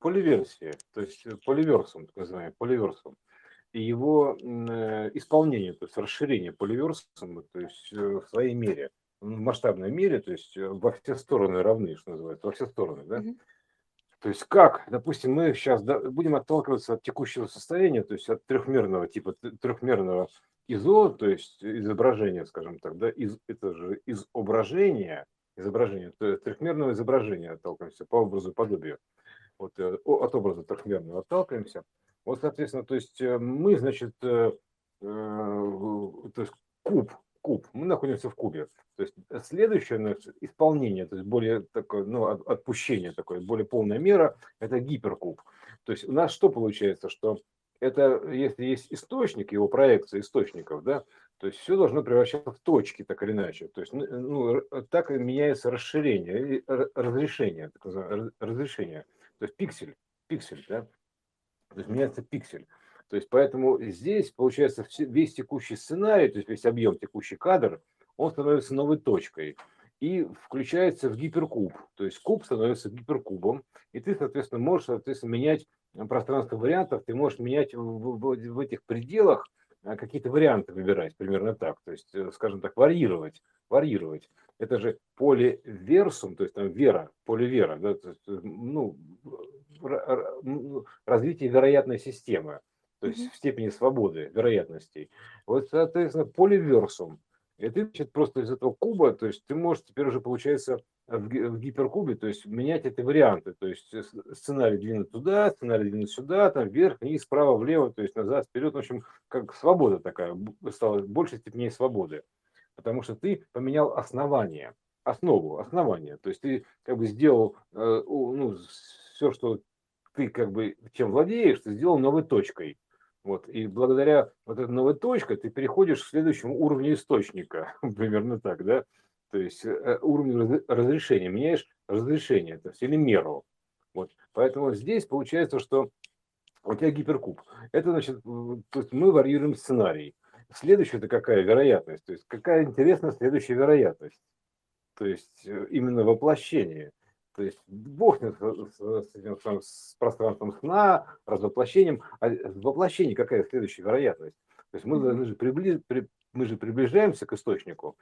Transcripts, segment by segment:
поливерсия, то есть э, поливерсум, так называемый поливерсум, и его э, исполнение, то есть расширение поливерсума, то есть э, в своей мере, в масштабной мере, то есть во все стороны равны, что называется, во все стороны, да. Mm-hmm. То есть как, допустим, мы сейчас будем отталкиваться от текущего состояния, то есть от трехмерного типа трехмерного ИЗО, то есть изображения, скажем так, да, из, это же изображение, изображение, то есть трехмерного изображения отталкиваемся по образу подобию. Вот э, от образа трехмерного отталкиваемся. Вот, соответственно, то есть э, мы, значит, э, э, то есть куб, куб, мы находимся в кубе. То есть следующее значит, исполнение, то есть более такое, ну, отпущение такое, более полная мера, это гиперкуб. То есть у нас что получается, что это, если есть источник, его проекция источников, да, то есть все должно превращаться в точки, так или иначе. То есть ну, ну так меняется расширение, разрешение, так называемое, разрешение. То есть пиксель, пиксель, да, то есть меняется пиксель. То есть поэтому здесь получается весь текущий сценарий, то есть весь объем текущий кадр, он становится новой точкой и включается в гиперкуб. То есть куб становится гиперкубом, и ты, соответственно, можешь, соответственно, менять пространство вариантов, ты можешь менять в, в, в этих пределах какие-то варианты выбирать, примерно так. То есть, э, скажем так, варьировать, варьировать. Это же поливерсум, то есть там вера, поливера, да, то есть, э, ну, ну, развитие вероятной системы, то есть mm-hmm. в степени свободы вероятностей. Вот, соответственно, поливерсум. И ты, значит, просто из этого куба, то есть ты можешь теперь уже, получается, в, в гиперкубе, то есть менять эти варианты, то есть э, сценарий двинуть туда, сценарий двинуть сюда, там вверх, вниз, справа, влево, то есть назад, вперед, в общем, как свобода такая, стала больше степени свободы, потому что ты поменял основание, основу, основание, то есть ты как бы сделал э, ну, все, что ты как бы чем владеешь, ты сделал новой точкой. Вот, и благодаря вот этой новой точке ты переходишь к следующему уровню источника, примерно так, да, то есть э, уровень разрешения, меняешь разрешение, то есть или меру. Вот, поэтому здесь получается, что у тебя гиперкуб. Это значит, то есть мы варьируем сценарий. Следующая это какая вероятность? То есть какая интересная следующая вероятность? То есть э, именно воплощение. То есть Бог с, с, с пространством сна, развоплощением. А в воплощении какая следующая вероятность? То есть мы, мы, же, прибли, при, мы же приближаемся к источнику,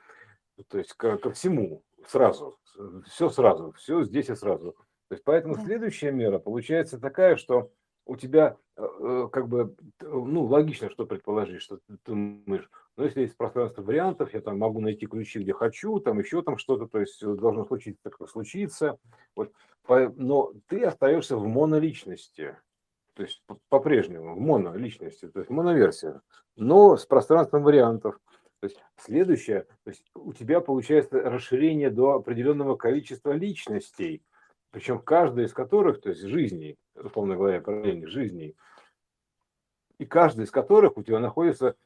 то есть ко, ко всему сразу, все сразу, все здесь и сразу. То есть поэтому следующая мера получается такая, что у тебя э, как бы, ну, логично, что предположить, что ты думаешь, ну, если есть пространство вариантов, я там могу найти ключи, где хочу, там еще там что-то, то есть должно случиться, так случится. Вот. Но ты остаешься в моноличности, то есть по-прежнему в моноличности, то есть моноверсия, но с пространством вариантов. То есть следующее, то есть у тебя получается расширение до определенного количества личностей, причем каждая из которых, то есть жизней, условно говоря, параллельных жизней, и каждая из которых у тебя находится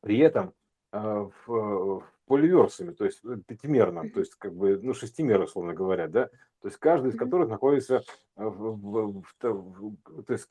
при этом а, в, в поливерсами, то есть пятимерном, то есть как бы, ну, шестимер, условно говоря, да, то есть каждый из которых находится в, в, в, в то есть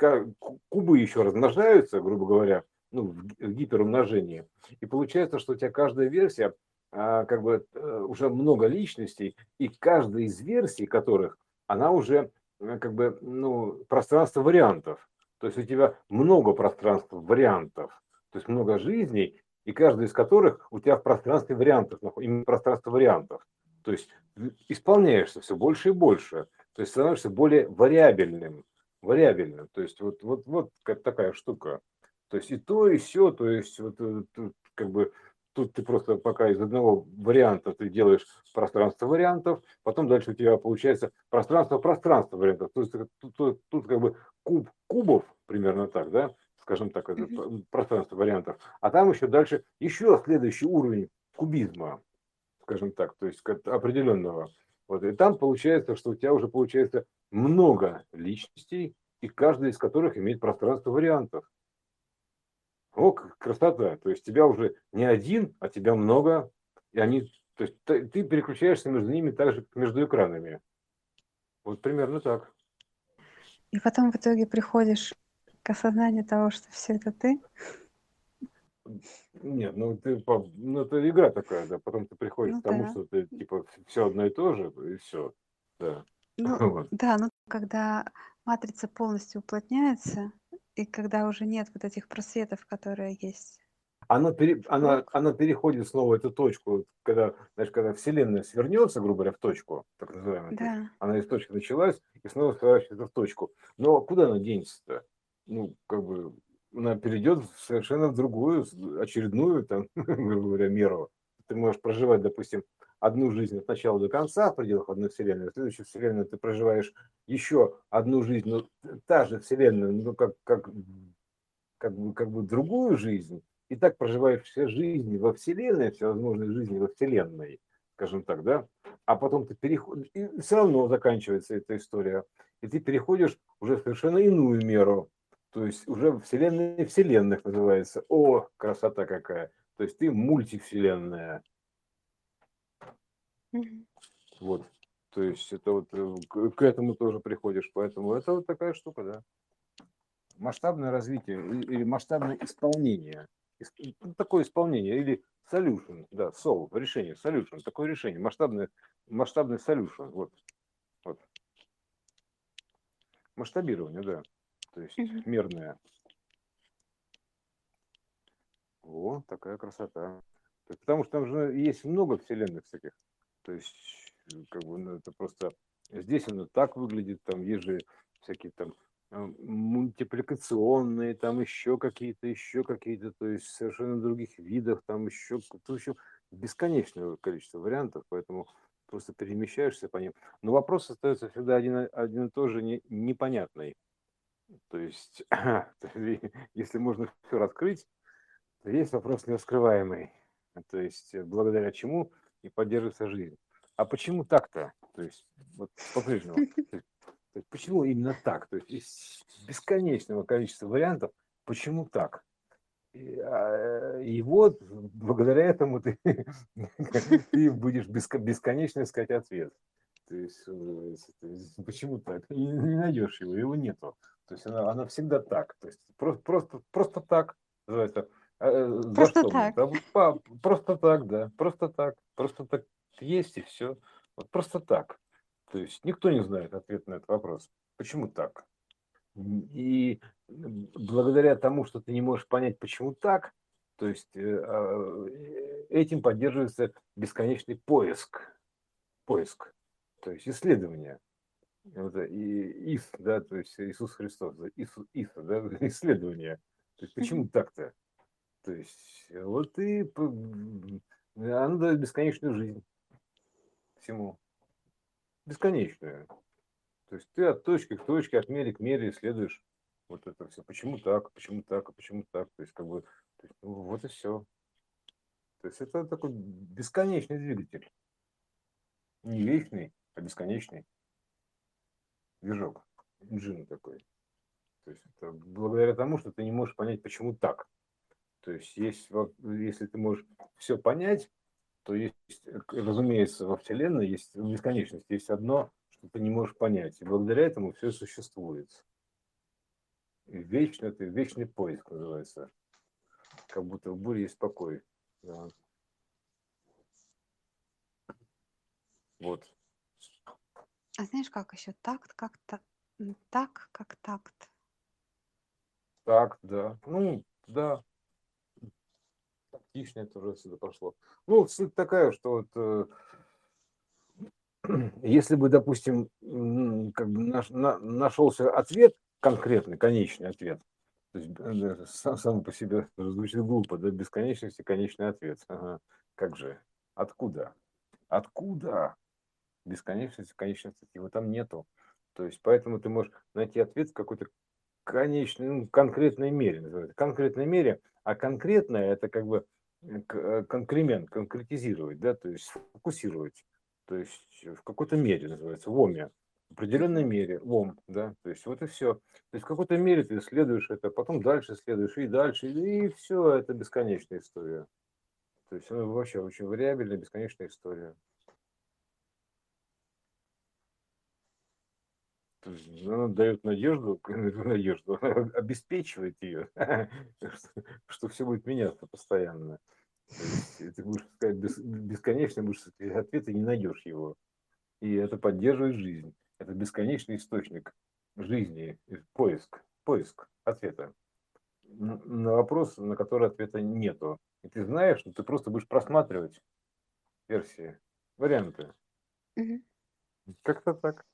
кубы еще размножаются, грубо говоря, ну, в гиперумножении, и получается, что у тебя каждая версия а, как бы э, уже много личностей, и каждая из версий которых, она уже э, как бы, ну, пространство вариантов. То есть у тебя много пространств вариантов, то есть много жизней, и каждый из которых у тебя в пространстве вариантов, именно пространство вариантов. То есть исполняешься все больше и больше, то есть становишься более вариабельным, вариабельным. То есть вот, вот, вот такая штука. То есть и то, и все, то есть вот э, как бы Тут ты просто пока из одного варианта ты делаешь пространство вариантов, потом дальше у тебя получается пространство пространство вариантов. То есть тут, тут, тут как бы куб кубов, примерно так, да, скажем так, это пространство вариантов. А там еще дальше еще следующий уровень кубизма, скажем так, то есть определенного. Вот, и там получается, что у тебя уже получается много личностей, и каждая из которых имеет пространство вариантов. О, красота. То есть тебя уже не один, а тебя много. И они, то есть ты, переключаешься между ними так же, как между экранами. Вот примерно так. И потом в итоге приходишь к осознанию того, что все это ты. Нет, ну ты ну это игра такая, да. Потом ты приходишь ну, к тому, да. что ты типа все одно и то же, и все. Да. Ну, вот. да, ну когда матрица полностью уплотняется, и когда уже нет вот этих просветов, которые есть. Она, пере, она, она переходит снова эту точку, когда, знаешь, когда Вселенная свернется, грубо говоря, в точку, так называемую, Да. она из точки началась и снова сворачивается в точку. Но куда она денется-то? Ну, как бы, она перейдет совершенно в другую, очередную, там, грубо говоря, меру. Ты можешь проживать, допустим, одну жизнь от начала до конца в пределах одной вселенной, в следующей вселенной ты проживаешь еще одну жизнь, но та же вселенная, ну как, как, как, бы, как бы другую жизнь, и так проживаешь все жизни во вселенной, все возможные жизни во вселенной, скажем так, да, а потом ты переходишь, и все равно заканчивается эта история, и ты переходишь уже в совершенно иную меру, то есть уже вселенная вселенных называется. О, красота какая! То есть ты мультивселенная. Вот. То есть это вот э, к этому тоже приходишь. Поэтому это вот такая штука, да. Масштабное развитие или масштабное исполнение. Ну, такое исполнение или solution, да, sol, решение, solution, такое решение, масштабное, масштабный solution, вот, вот. Масштабирование, да, то есть мерное. О, такая красота. Потому что там же есть много вселенных всяких. То есть, э, как бы, ну, это просто... Здесь оно так выглядит, там есть же всякие там э, мультипликационные, там еще какие-то, еще какие-то, то есть совершенно других видах, там еще, то еще бесконечное количество вариантов, поэтому просто перемещаешься по ним. Но вопрос остается всегда один, один и тот же не, непонятный. То есть, если можно все раскрыть, то есть вопрос нераскрываемый. То есть, благодаря чему и поддерживается жизнь. А почему так-то? То есть, вот по-прежнему. Почему именно так? То есть, из бесконечного количества вариантов, почему так? И, а, вот благодаря этому ты, ты будешь бесконечно искать ответ. Есть, то есть почему так? И не найдешь его, его нету. То есть она, она всегда так. То есть просто, просто, просто так называется. Э, просто что? так. Да, просто так, да. Просто так. Просто так есть и все. Вот просто так. То есть никто не знает ответ на этот вопрос. Почему так? И благодаря тому, что ты не можешь понять, почему так, то есть э, а, этим поддерживается бесконечный поиск. Поиск. То есть исследование. Вот, и ИС, да, то есть Иисус Христос, ИС, ИС да, исследование. То есть почему так-то? То есть вот и она дает бесконечную жизнь всему. Бесконечную. То есть ты от точки к точке, от мере к мере исследуешь вот это все. Почему так, почему так, а почему так. То есть как бы есть, ну, вот и все. То есть это такой бесконечный двигатель. Не вечный, а бесконечный движок. Инжин такой. То есть это благодаря тому, что ты не можешь понять, почему так. То есть, есть, если ты можешь все понять, то есть, разумеется, во Вселенной есть в бесконечности есть одно, что ты не можешь понять. И благодаря этому все существует. И вечно это вечный поиск называется. Как будто в буре есть покой. Да. Вот. А знаешь, как еще такт, как так, так, как такт. Так, да. Ну, да, тактичнее тоже сюда пошло. Ну, суть такая, что вот э, если бы, допустим, как бы наш, на, нашелся ответ, конкретный, конечный ответ, то есть э, сам, сам по себе звучит глупо, да, бесконечности, конечный ответ. Ага. Как же? Откуда? Откуда? Бесконечности, конечности, его там нету. То есть поэтому ты можешь найти ответ в какой-то конечной, ну, конкретной мере, называется. Конкретной мере, а конкретное это как бы конкремент, конкретизировать, да, то есть фокусировать, то есть в какой-то мере называется, в оме, в определенной мере, в ом, да, то есть вот и все. То есть в какой-то мере ты исследуешь это, потом дальше исследуешь, и дальше, и все, это бесконечная история. То есть она вообще очень вариабельная, бесконечная история. Она дает надежду, надежду, обеспечивает ее, что все будет меняться постоянно. ты будешь сказать бесконечно, будешь сказать ответ, и не найдешь его. И это поддерживает жизнь. Это бесконечный источник жизни, поиск, поиск ответа на вопрос, на который ответа нету. И ты знаешь, что ты просто будешь просматривать версии, варианты. Как-то так.